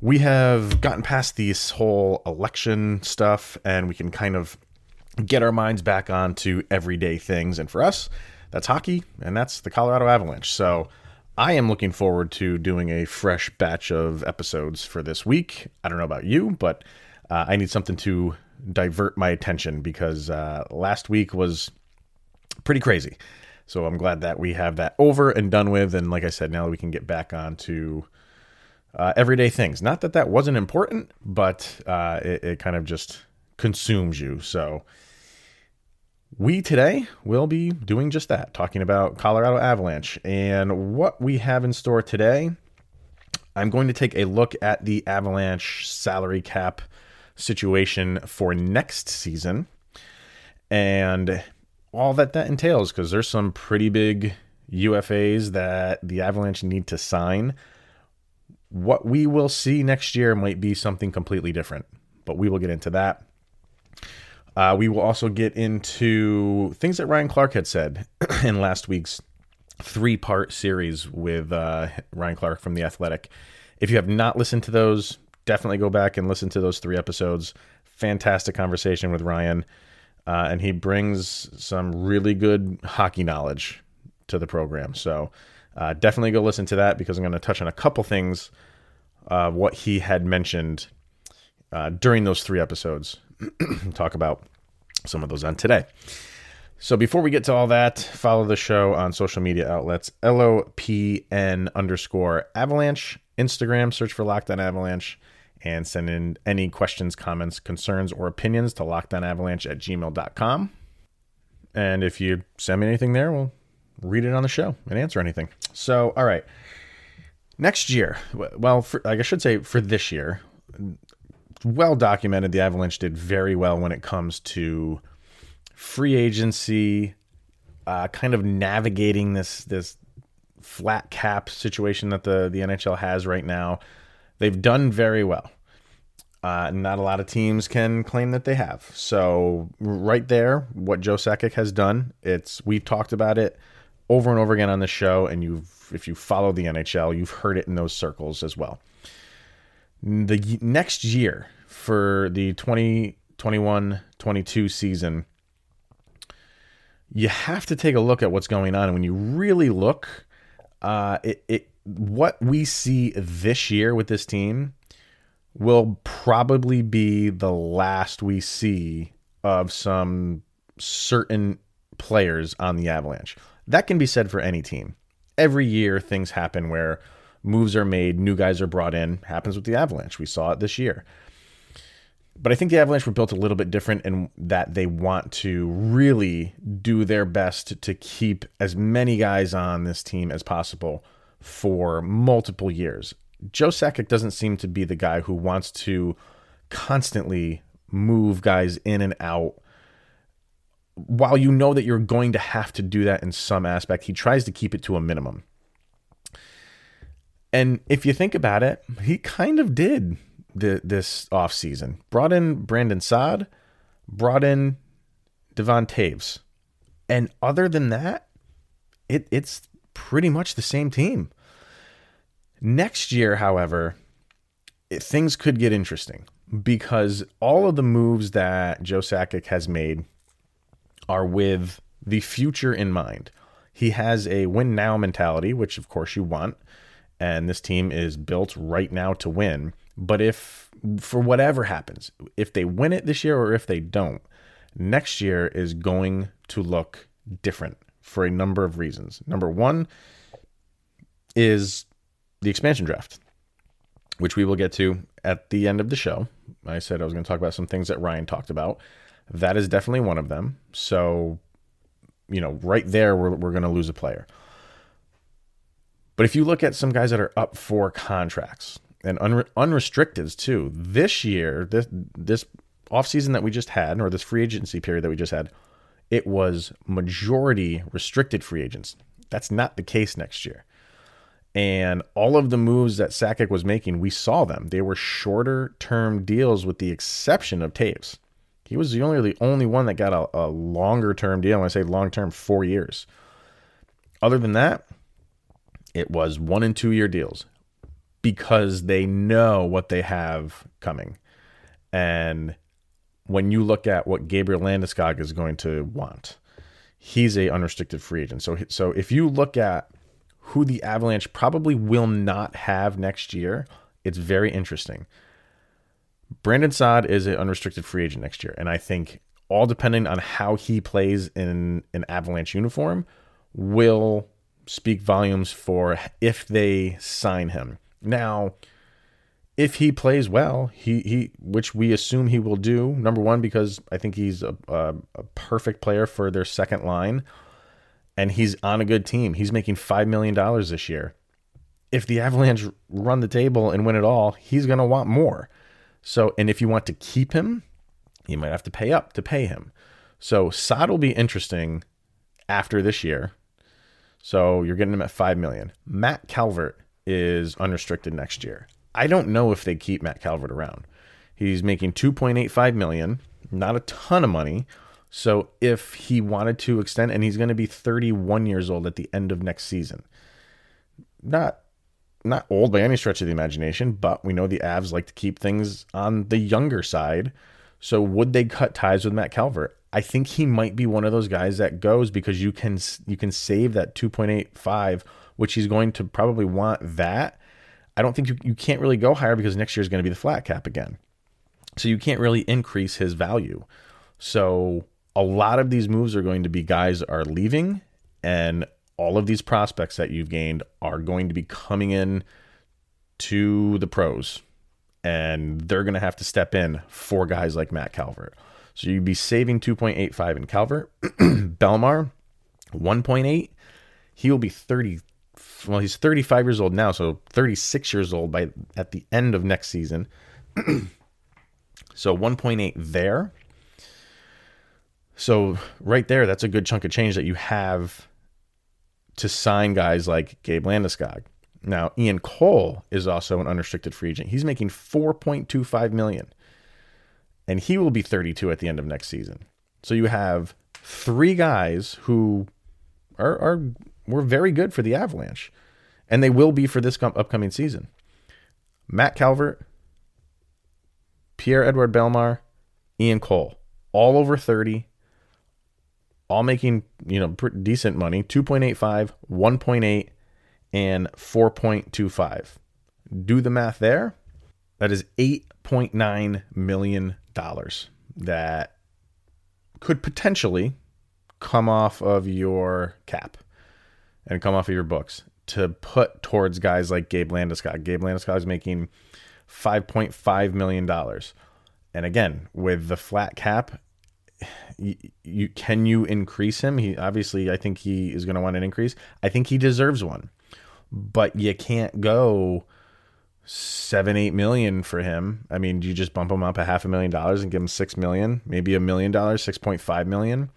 we have gotten past this whole election stuff and we can kind of get our minds back onto everyday things. And for us, that's hockey and that's the Colorado Avalanche. So I am looking forward to doing a fresh batch of episodes for this week. I don't know about you, but uh, I need something to divert my attention because uh, last week was pretty crazy. So I'm glad that we have that over and done with. And like I said, now we can get back on to uh, everyday things. Not that that wasn't important, but uh, it, it kind of just consumes you. So we today will be doing just that, talking about Colorado Avalanche and what we have in store today. I'm going to take a look at the Avalanche salary cap situation for next season and all that that entails because there's some pretty big UFAs that the Avalanche need to sign. What we will see next year might be something completely different, but we will get into that. Uh, we will also get into things that Ryan Clark had said in last week's three part series with uh, Ryan Clark from The Athletic. If you have not listened to those, definitely go back and listen to those three episodes. Fantastic conversation with Ryan. Uh, and he brings some really good hockey knowledge to the program. So uh, definitely go listen to that because I'm going to touch on a couple things, uh, what he had mentioned uh, during those three episodes. Talk about some of those on today. So before we get to all that, follow the show on social media outlets LOPN underscore avalanche, Instagram, search for Locked On Avalanche, and send in any questions, comments, concerns, or opinions to lockedonavalanche at gmail.com. And if you send me anything there, we'll read it on the show and answer anything. So, all right. Next year, well, for, like I should say for this year, well documented, the Avalanche did very well when it comes to free agency, uh, kind of navigating this this flat cap situation that the the NHL has right now. They've done very well. Uh, not a lot of teams can claim that they have. So right there, what Joe Sakic has done, it's we've talked about it over and over again on the show, and you've if you follow the NHL, you've heard it in those circles as well. The next year for the 2021-22 season, you have to take a look at what's going on. And when you really look, uh, it, it what we see this year with this team will probably be the last we see of some certain players on the Avalanche. That can be said for any team. Every year, things happen where moves are made, new guys are brought in. Happens with the Avalanche. We saw it this year. But I think the Avalanche were built a little bit different in that they want to really do their best to keep as many guys on this team as possible for multiple years. Joe Sakic doesn't seem to be the guy who wants to constantly move guys in and out. While you know that you're going to have to do that in some aspect, he tries to keep it to a minimum. And if you think about it, he kind of did the, this offseason. Brought in Brandon Saad, brought in Devon Toews. And other than that, it, it's pretty much the same team. Next year, however, it, things could get interesting because all of the moves that Joe Sakic has made are with the future in mind. He has a win now mentality, which of course you want, and this team is built right now to win. But if for whatever happens, if they win it this year or if they don't, next year is going to look different for a number of reasons. Number one is the expansion draft, which we will get to at the end of the show. I said I was going to talk about some things that Ryan talked about. That is definitely one of them. So, you know, right there, we're, we're going to lose a player. But if you look at some guys that are up for contracts, and unre- unrestricteds too. This year, this this offseason that we just had, or this free agency period that we just had, it was majority restricted free agents. That's not the case next year. And all of the moves that Sakic was making, we saw them. They were shorter term deals with the exception of Toews. He was the only the only one that got a, a longer term deal. When I say long term, four years. Other than that, it was one and two year deals because they know what they have coming. And when you look at what Gabriel Landeskog is going to want, he's a unrestricted free agent. So so if you look at who the Avalanche probably will not have next year, it's very interesting. Brandon Saad is an unrestricted free agent next year, and I think all depending on how he plays in an Avalanche uniform will speak volumes for if they sign him. Now, if he plays well, he he which we assume he will do. Number one, because I think he's a, a, a perfect player for their second line, and he's on a good team. He's making five million dollars this year. If the Avalanche run the table and win it all, he's going to want more. So, and if you want to keep him, you might have to pay up to pay him. So, Saad will be interesting after this year. So, you're getting him at 5 million. Matt Calvert is unrestricted next year. I don't know if they keep Matt Calvert around. He's making 2.85 million, not a ton of money. So, if he wanted to extend and he's going to be 31 years old at the end of next season. Not not old by any stretch of the imagination, but we know the Avs like to keep things on the younger side. So would they cut ties with Matt Calvert? I think he might be one of those guys that goes because you can you can save that 2.85, which he's going to probably want that. I don't think you, you can't really go higher because next year is going to be the flat cap again. So you can't really increase his value. So a lot of these moves are going to be guys are leaving and all of these prospects that you've gained are going to be coming in to the pros and they're going to have to step in for guys like Matt Calvert. So you'd be saving 2.85 in Calvert. Bellemare 1.8. He will be 30. Well, he's 35 years old now, so 36 years old by at the end of next season. so 1.8 there. So right there, that's a good chunk of change that you have to sign guys like Gabe Landeskog. Now, Ian Cole is also an unrestricted free agent. He's making 4.25 million. And he will be 32 at the end of next season. So you have three guys who are, are were very good for the Avalanche. And they will be for this com- upcoming season. Matt Calvert, Pierre-Edouard Bellemare, Ian Cole, all over 30, all making you know decent money 2.85 1.8 and 4.25 do the math there that is 8.9 million dollars that could potentially come off of your cap and come off of your books to put towards guys like Gabe Landeskog. Gabe Landeskog is making 5.5 million dollars. And again, with the flat cap, you, you can you increase him? He obviously I think he is going to want an increase. I think he deserves one. But you can't go seven, eight million for him. I mean, you just bump him up a half a million dollars and give him six million, maybe a million dollars, six point five million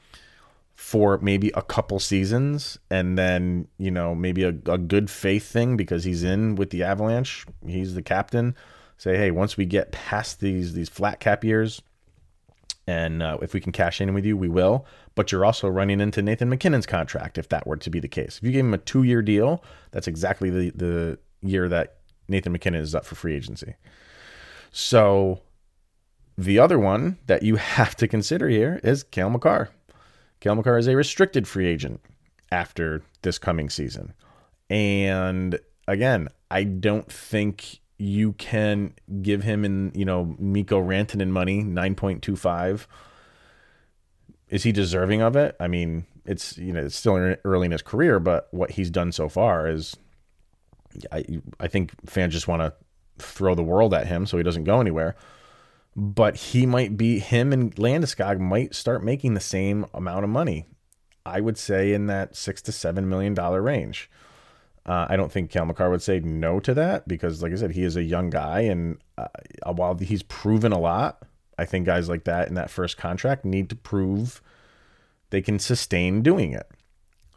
for maybe a couple seasons, and then you know maybe a, a good faith thing because he's in with the Avalanche. He's the captain. Say, hey, once we get past these these flat cap years, and uh, if we can cash in with you, we will. But you're also running into Nathan MacKinnon's contract if that were to be the case. If you gave him a two year deal, that's exactly the, the year that Nathan MacKinnon is up for free agency. So the other one that you have to consider here is Cale Makar. Cale Makar is a restricted free agent after this coming season. And again, I don't think you can give him in, you know, Mikko Rantanen money, 9.25. Is he deserving of it? I mean, it's, you know, it's still early in his career, but what he's done so far is I I think fans just want to throw the world at him so he doesn't go anywhere. But he might be him and Landeskog might start making the same amount of money. I would say in that six to seven million dollar range. Uh, I don't think Cal Makar would say no to that because, like I said, he is a young guy, and uh, while he's proven a lot, I think guys like that in that first contract need to prove they can sustain doing it.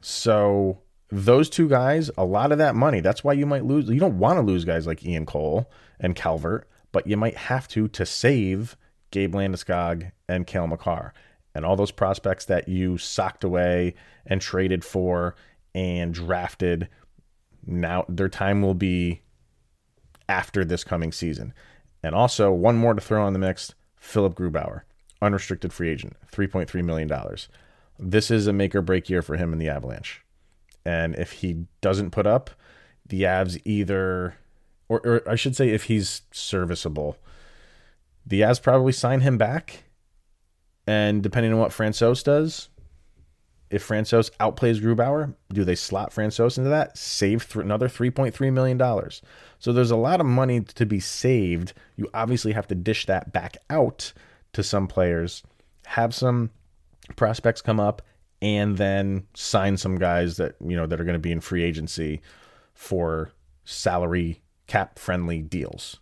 So those two guys, a lot of that money, that's why you might lose. You don't want to lose guys like Ian Cole and Calvert, but you might have to to save Gabe Landeskog and Cal Makar and all those prospects that you socked away and traded for and drafted. Now their time will be after this coming season. And also, one more to throw on the mix Philipp Grubauer, unrestricted free agent, $3.3 million. This is a make or break year for him in the Avalanche. And if he doesn't put up, the Avs either, or, or I should say, if he's serviceable, the Avs probably sign him back. And depending on what Francouz does, if Francouz outplays Grubauer, do they slot Francouz into that? Save th- another $3.3 million. So there's a lot of money to be saved. You obviously have to dish that back out to some players, have some prospects come up, and then sign some guys that, you know, that are going to be in free agency for salary cap friendly deals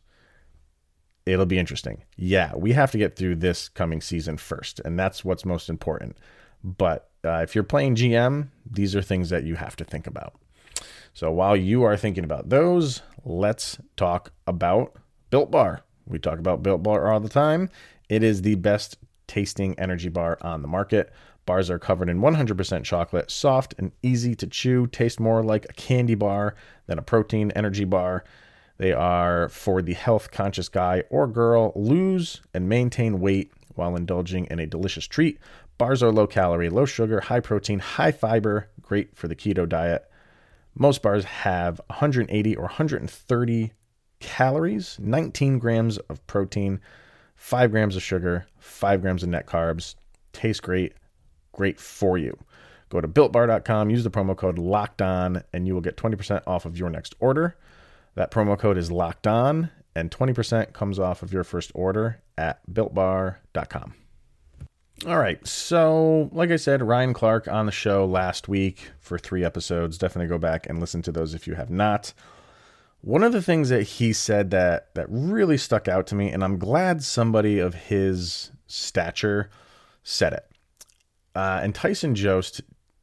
it'll be interesting. Yeah, we have to get through this coming season first, and that's what's most important. But uh, if you're playing GM, these are things that you have to think about. So while you are thinking about those, let's talk about Built Bar. We talk about Built Bar all the time. It is the best tasting energy bar on the market. Bars are covered in 100% chocolate, soft and easy to chew, taste more like a candy bar than a protein energy bar. They are for the health conscious guy or girl. Lose and maintain weight while indulging in a delicious treat. Bars are low calorie, low sugar, high protein, high fiber, great for the keto diet. Most bars have 180 or 130 calories, 19 grams of protein, 5 grams of sugar, 5 grams of net carbs. Tastes great, great for you. Go to builtbar.com, use the promo code locked on, and you will get 20% off of your next order. That promo code is locked on, and 20% comes off of your first order at builtbar.com. All right. So, like I said, Ryan Clark on the show last week for three episodes. Definitely go back and listen to those if you have not. One of the things that he said that that really stuck out to me, and I'm glad somebody of his stature said it. Uh, and Tyson Jost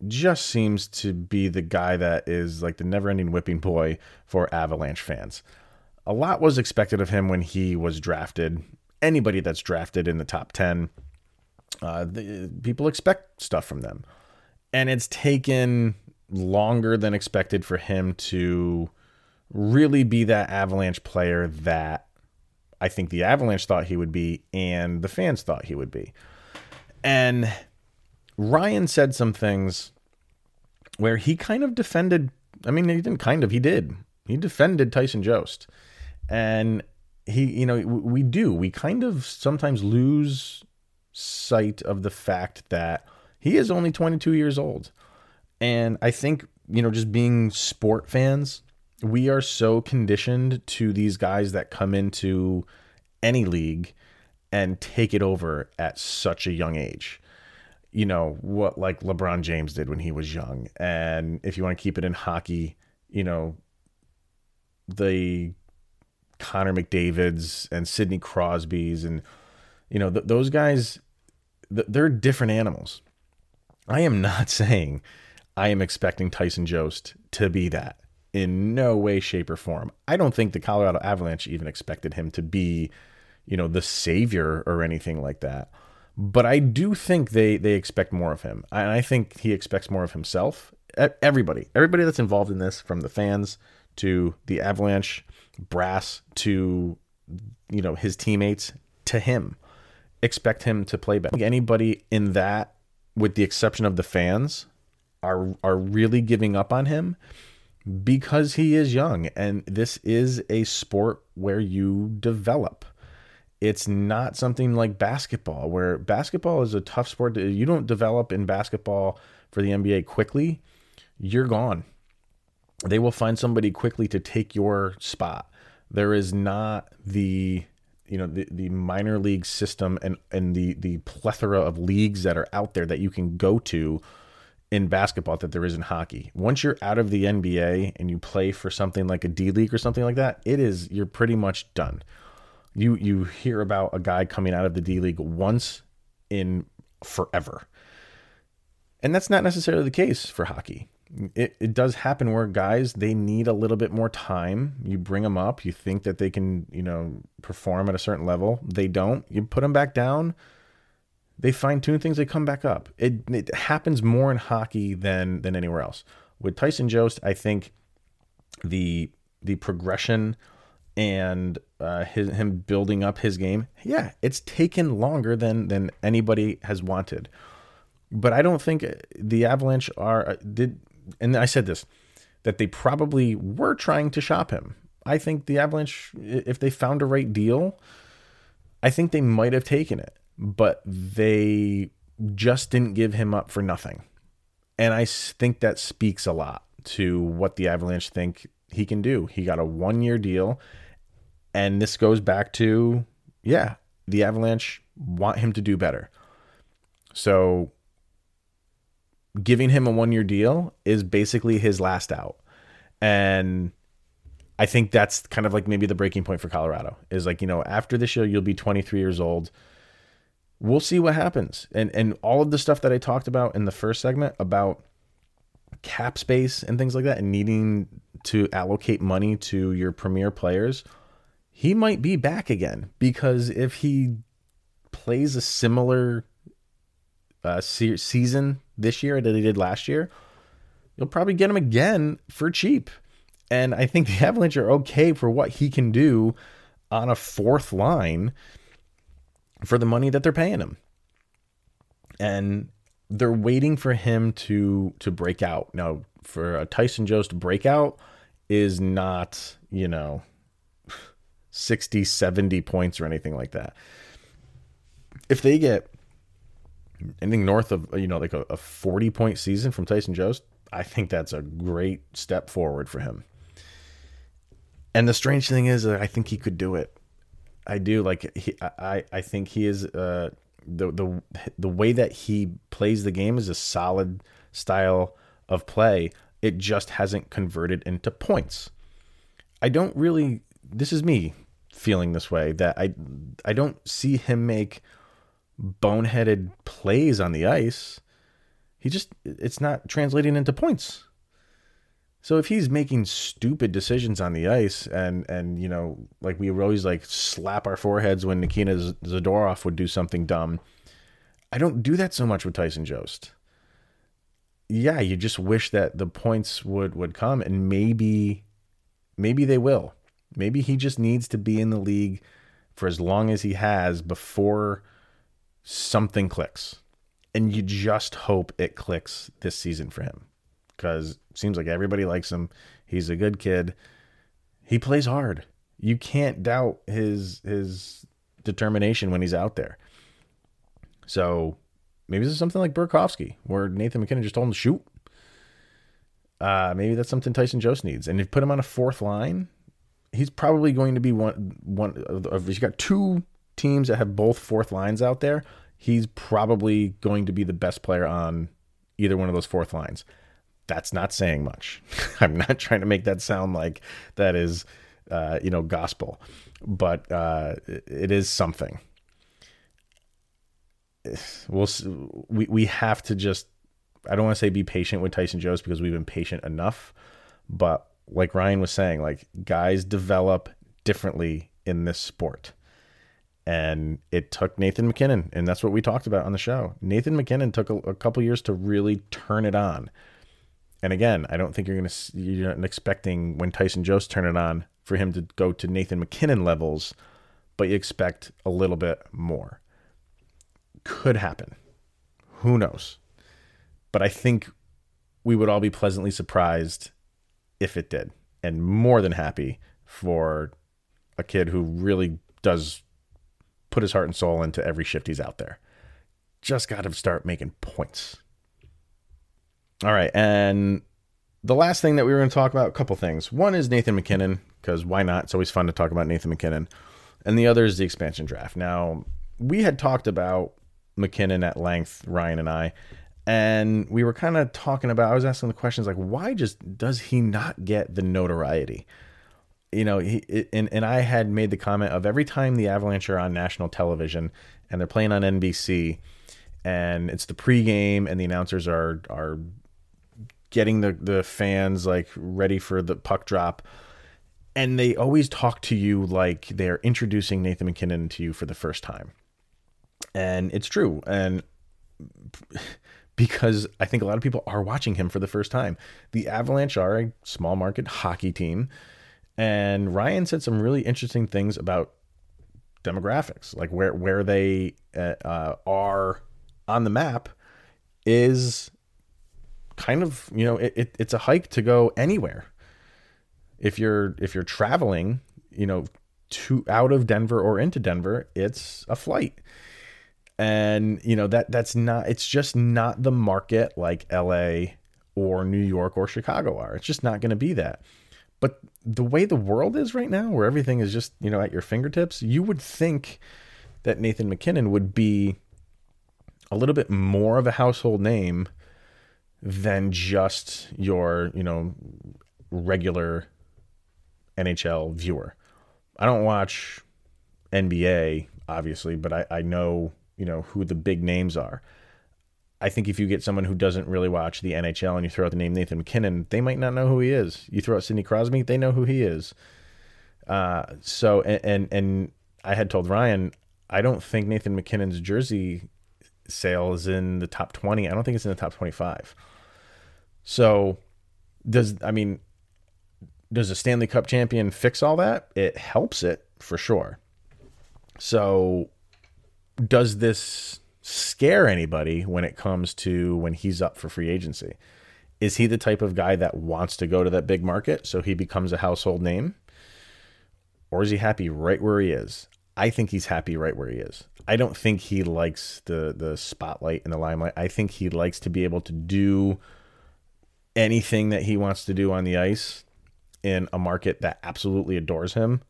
just seems to be the guy that is like the never ending whipping boy for Avalanche fans. A lot was expected of him when he was drafted. Anybody that's drafted in the top 10, uh, the, people expect stuff from them. And it's taken longer than expected for him to really be that Avalanche player that I think the Avalanche thought he would be and the fans thought he would be. And Ryan said some things where he kind of defended. I mean, he didn't kind of, he did. He defended Tyson Jost. And he, you know, we do. We kind of sometimes lose sight of the fact that he is only 22 years old. And I think, you know, just being sport fans, we are so conditioned to these guys that come into any league and take it over at such a young age you know what like LeBron James did when he was young and if you want to keep it in hockey you know the Connor McDavid's and Sidney Crosby's and you know th- those guys they're different animals. I am not saying I am expecting Tyson Jost to be that in no way shape or form. I don't think the Colorado Avalanche even expected him to be you know the savior or anything like that. But I do think they they expect more of him, and I think he expects more of himself. Everybody, everybody that's involved in this, from the fans to the Avalanche brass to you know his teammates to him, expect him to play better. Anybody in that, with the exception of the fans, are are really giving up on him because he is young, and this is a sport where you develop. It's not something like basketball where basketball is a tough sport. You don't develop in basketball for the NBA quickly you're gone. They will find somebody quickly to take your spot. There is not the you know the, the minor league system and and the the plethora of leagues that are out there that you can go to in basketball that there is in hockey. Once you're out of the NBA and you play for something like a D League or something like that, it is you're pretty much done. You you hear about a guy coming out of the D League once in forever. And that's not necessarily the case for hockey. It, it does happen where guys they need a little bit more time. You bring them up, you think that they can, you know, perform at a certain level. They don't. You put them back down they fine tune things, they come back up. It, it happens more in hockey than than anywhere else. With Tyson Jost, I think the the progression and uh, his, him building up his game, yeah, it's taken longer than than anybody has wanted. But I don't think the Avalanche are uh, did, and I said this that they probably were trying to shop him. I think the Avalanche, if they found a right deal, I think they might have taken it but they just didn't give him up for nothing. And I think that speaks a lot to what the Avalanche think he can do. He got a one year deal. And this goes back to, yeah, the Avalanche want him to do better. So giving him a one year deal is basically his last out. And I think that's kind of like maybe the breaking point for Colorado is like, you know, after this year, you'll be 23 years old we'll see what happens. And and all of the stuff that I talked about in the first segment about cap space and things like that and needing to allocate money to your premier players, he might be back again because if he plays a similar uh, se- season this year that he did last year, you'll probably get him again for cheap. And I think the Avalanche are okay for what he can do on a fourth line for the money that they're paying him. And they're waiting for him to to break out. Now, for a Tyson Jost breakout is not, you know, 60, 70 points or anything like that. If they get anything north of, you know, like a, a 40 point season from Tyson Jost, I think that's a great step forward for him. And the strange thing is, I think he could do it. I do like he, I I think he is uh the the the way that he plays the game is a solid style of play. It just hasn't converted into points. I don't really this is me feeling this way that I I don't see him make boneheaded plays on the ice. He just it's not translating into points. So if he's making stupid decisions on the ice and and you know like we would always like slap our foreheads when Nikita Zadorov would do something dumb, I don't do that so much with Tyson Jost. Yeah, you just wish that the points would would come and maybe maybe they will. Maybe he just needs to be in the league for as long as he has before something clicks. And you just hope it clicks this season for him because seems like everybody likes him. He's a good kid. He plays hard. You can't doubt his his determination when he's out there. So maybe this is something like Burakovsky, where Nathan MacKinnon just told him to shoot. Uh, maybe that's something Tyson Jost needs. And if you put him on a fourth line, he's probably going to be one one of he's got two teams that have both fourth lines out there. He's probably going to be the best player on either one of those fourth lines that's not saying much. I'm not trying to make that sound like that is, uh, you know, gospel, but uh, it is something. We'll we we have to just. I don't want to say be patient with Tyson Jones because we've been patient enough, but like Ryan was saying, like guys develop differently in this sport. And it took Nathan MacKinnon, and that's what we talked about on the show. Nathan MacKinnon took a, a couple years to really turn it on and again, I don't think you're going to you're not expecting when Tyson Jost turn it on for him to go to Nathan MacKinnon levels, but you expect a little bit more. Could happen. Who knows? But I think we would all be pleasantly surprised if it did, and more than happy for a kid who really does put his heart and soul into every shift he's out there. Just got to start making points. All right, and the last thing that we were going to talk about, a couple things. One is Nathan MacKinnon, because why not? It's always fun to talk about Nathan MacKinnon. And the other is the expansion draft. Now, we had talked about MacKinnon at length, Ryan and I, and we were kind of talking about. I was asking the questions like, why just does he not get the notoriety? You know, he and and I had made the comment of every time the Avalanche are on national television and they're playing on NBC, and it's the pregame and the announcers are are getting the the fans like ready for the puck drop and they always talk to you like they're introducing Nathan MacKinnon to you for the first time. And it's true. And because I think a lot of people are watching him for the first time. The Avalanche are a small market hockey team. And Ryan said some really interesting things about demographics, like where where they uh, uh are on the map is kind of you know it, it, it's a hike to go anywhere if you're if you're traveling, you know, to out of Denver or into Denver, it's a flight. And you know that that's not it's just not the market like LA or New York or Chicago are. It's just not going to be that. But the way the world is right now where everything is just, you know, at your fingertips, you would think that Nathan MacKinnon would be a little bit more of a household name than just your, you know, regular NHL viewer. I don't watch NBA, obviously, but I, I know, you know, who the big names are. I think if you get someone who doesn't really watch the NHL and you throw out the name Nathan MacKinnon, they might not know who he is. You throw out Sidney Crosby, they know who he is. Uh, so and, and and I had told Ryan, I don't think Nathan MacKinnon's jersey sale is in the top twenty. I don't think it's in the top twenty-five. So does I mean does a Stanley Cup champion fix all that? It helps it for sure. So, does this scare anybody when it comes to when he's up for free agency? Is he the type of guy that wants to go to that big market so he becomes a household name? Or is he happy right where he is? I think he's happy right where he is. I don't think he likes the the spotlight and the limelight. I think he likes to be able to do anything that he wants to do on the ice in a market that absolutely adores him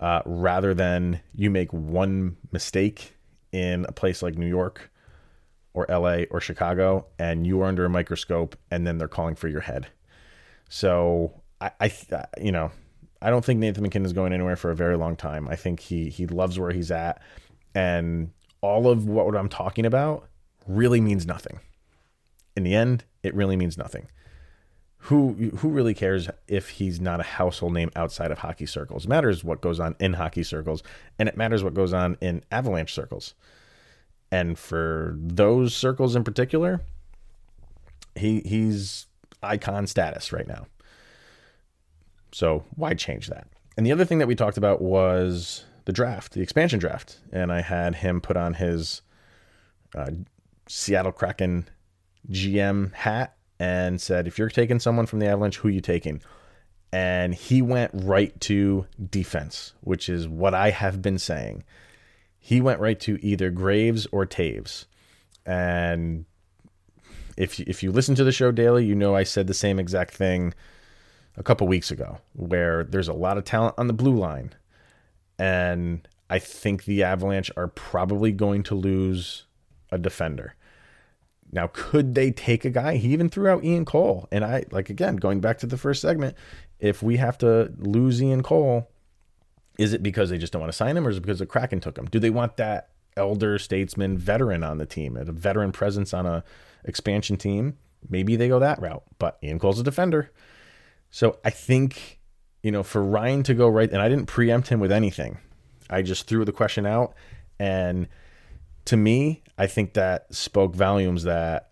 uh, rather than you make one mistake in a place like New York or LA or Chicago and you are under a microscope and then they're calling for your head. So I, I you know, I don't think Nathan MacKinnon is going anywhere for a very long time. I think he he loves where he's at, and all of what I'm talking about really means nothing. In the end, it really means nothing who who really cares if he's not a household name outside of hockey circles? It matters what goes on in hockey circles, and it matters what goes on in Avalanche circles. And for those circles in particular, he he's icon status right now. So why change that? And the other thing that we talked about was the draft, the expansion draft, and I had him put on his uh, Seattle Kraken GM hat and said, if you're taking someone from the Avalanche, who are you taking? And he went right to defense, which is what I have been saying. He went right to either Graves or Toews. And if if you listen to the show daily, you know I said the same exact thing a couple weeks ago, where there's a lot of talent on the blue line, and I think the Avalanche are probably going to lose a defender. Now, could they take a guy? He even threw out Ian Cole. And I, like, again, going back to the first segment, if we have to lose Ian Cole, is it because they just don't want to sign him or is it because the Kraken took him? Do they want that elder statesman veteran on the team, a veteran presence on a expansion team? Maybe they go that route, but Ian Cole's a defender. So I think, you know, for Ryan to go right, and I didn't preempt him with anything. I just threw the question out and to me, I think that spoke volumes that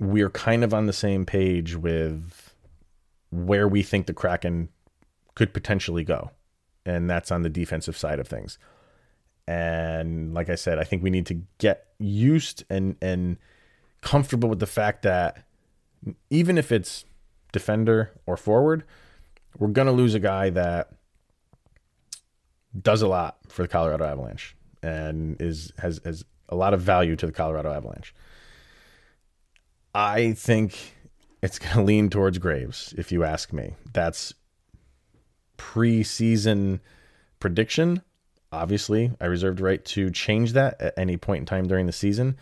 we're kind of on the same page with where we think the Kraken could potentially go. And that's on the defensive side of things. And like I said, I think we need to get used and and comfortable with the fact that even if it's defender or forward, we're going to lose a guy that does a lot for the Colorado Avalanche and is has has a lot of value to the Colorado Avalanche. I think it's going to lean towards Graves, if you ask me. That's preseason prediction. Obviously, I reserved right to change that at any point in time during the season,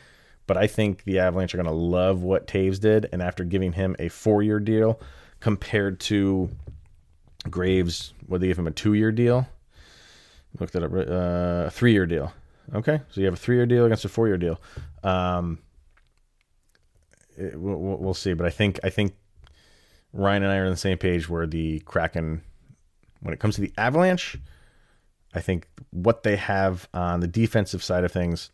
but I think the Avalanche are going to love what Toews did. And after giving him a four year deal compared to Graves, what they give him a two year deal? Looked at a uh, three year deal. Okay, so you have a three year deal against a four year deal. Um, it, we'll, we'll see, but I think I think Ryan and I are on the same page where the Kraken, when it comes to the Avalanche, I think what they have on the defensive side of things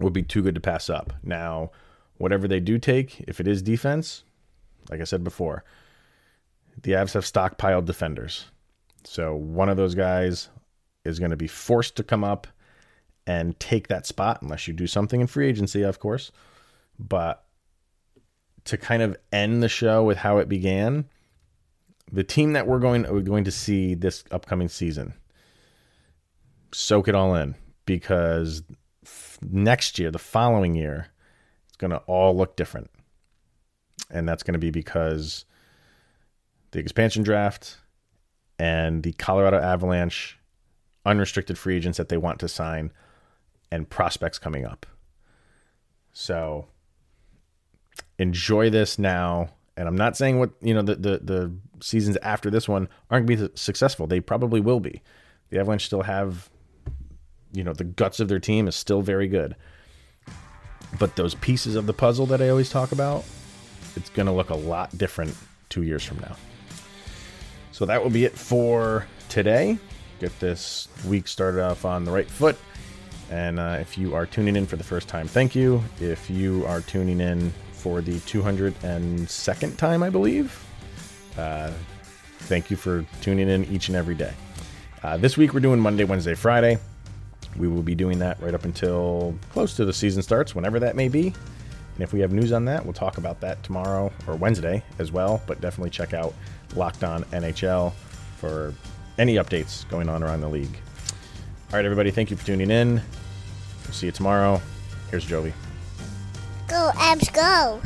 would be too good to pass up. Now, whatever they do take, if it is defense, like I said before, the Avs have stockpiled defenders. So one of those guys is going to be forced to come up and take that spot unless you do something in free agency, of course. But to kind of end the show with how it began, the team that we're going we're going to see this upcoming season, soak it all in because next year, the following year, it's going to all look different. And that's going to be because the expansion draft and the Colorado Avalanche unrestricted free agents that they want to sign and prospects coming up. So enjoy this now. And I'm not saying what, you know, the, the, the seasons after this one aren't going to be successful. They probably will be. The Avalanche still have you know the guts of their team is still very good. But those pieces of the puzzle that I always talk about, it's going to look a lot different 2 years from now. So that will be it for today. Get this week started off on the right foot. And uh, if you are tuning in for the first time, thank you. If you are tuning in for the 202nd time, I believe, uh, thank you for tuning in each and every day. Uh, this week we're doing Monday, Wednesday, Friday. We will be doing that right up until close to the season starts, whenever that may be. And if we have news on that, we'll talk about that tomorrow or Wednesday as well. But definitely check out Locked On NHL for any updates going on around the league. All right, everybody, thank you for tuning in. We'll see you tomorrow. Here's Jovi. Go, Avs, go.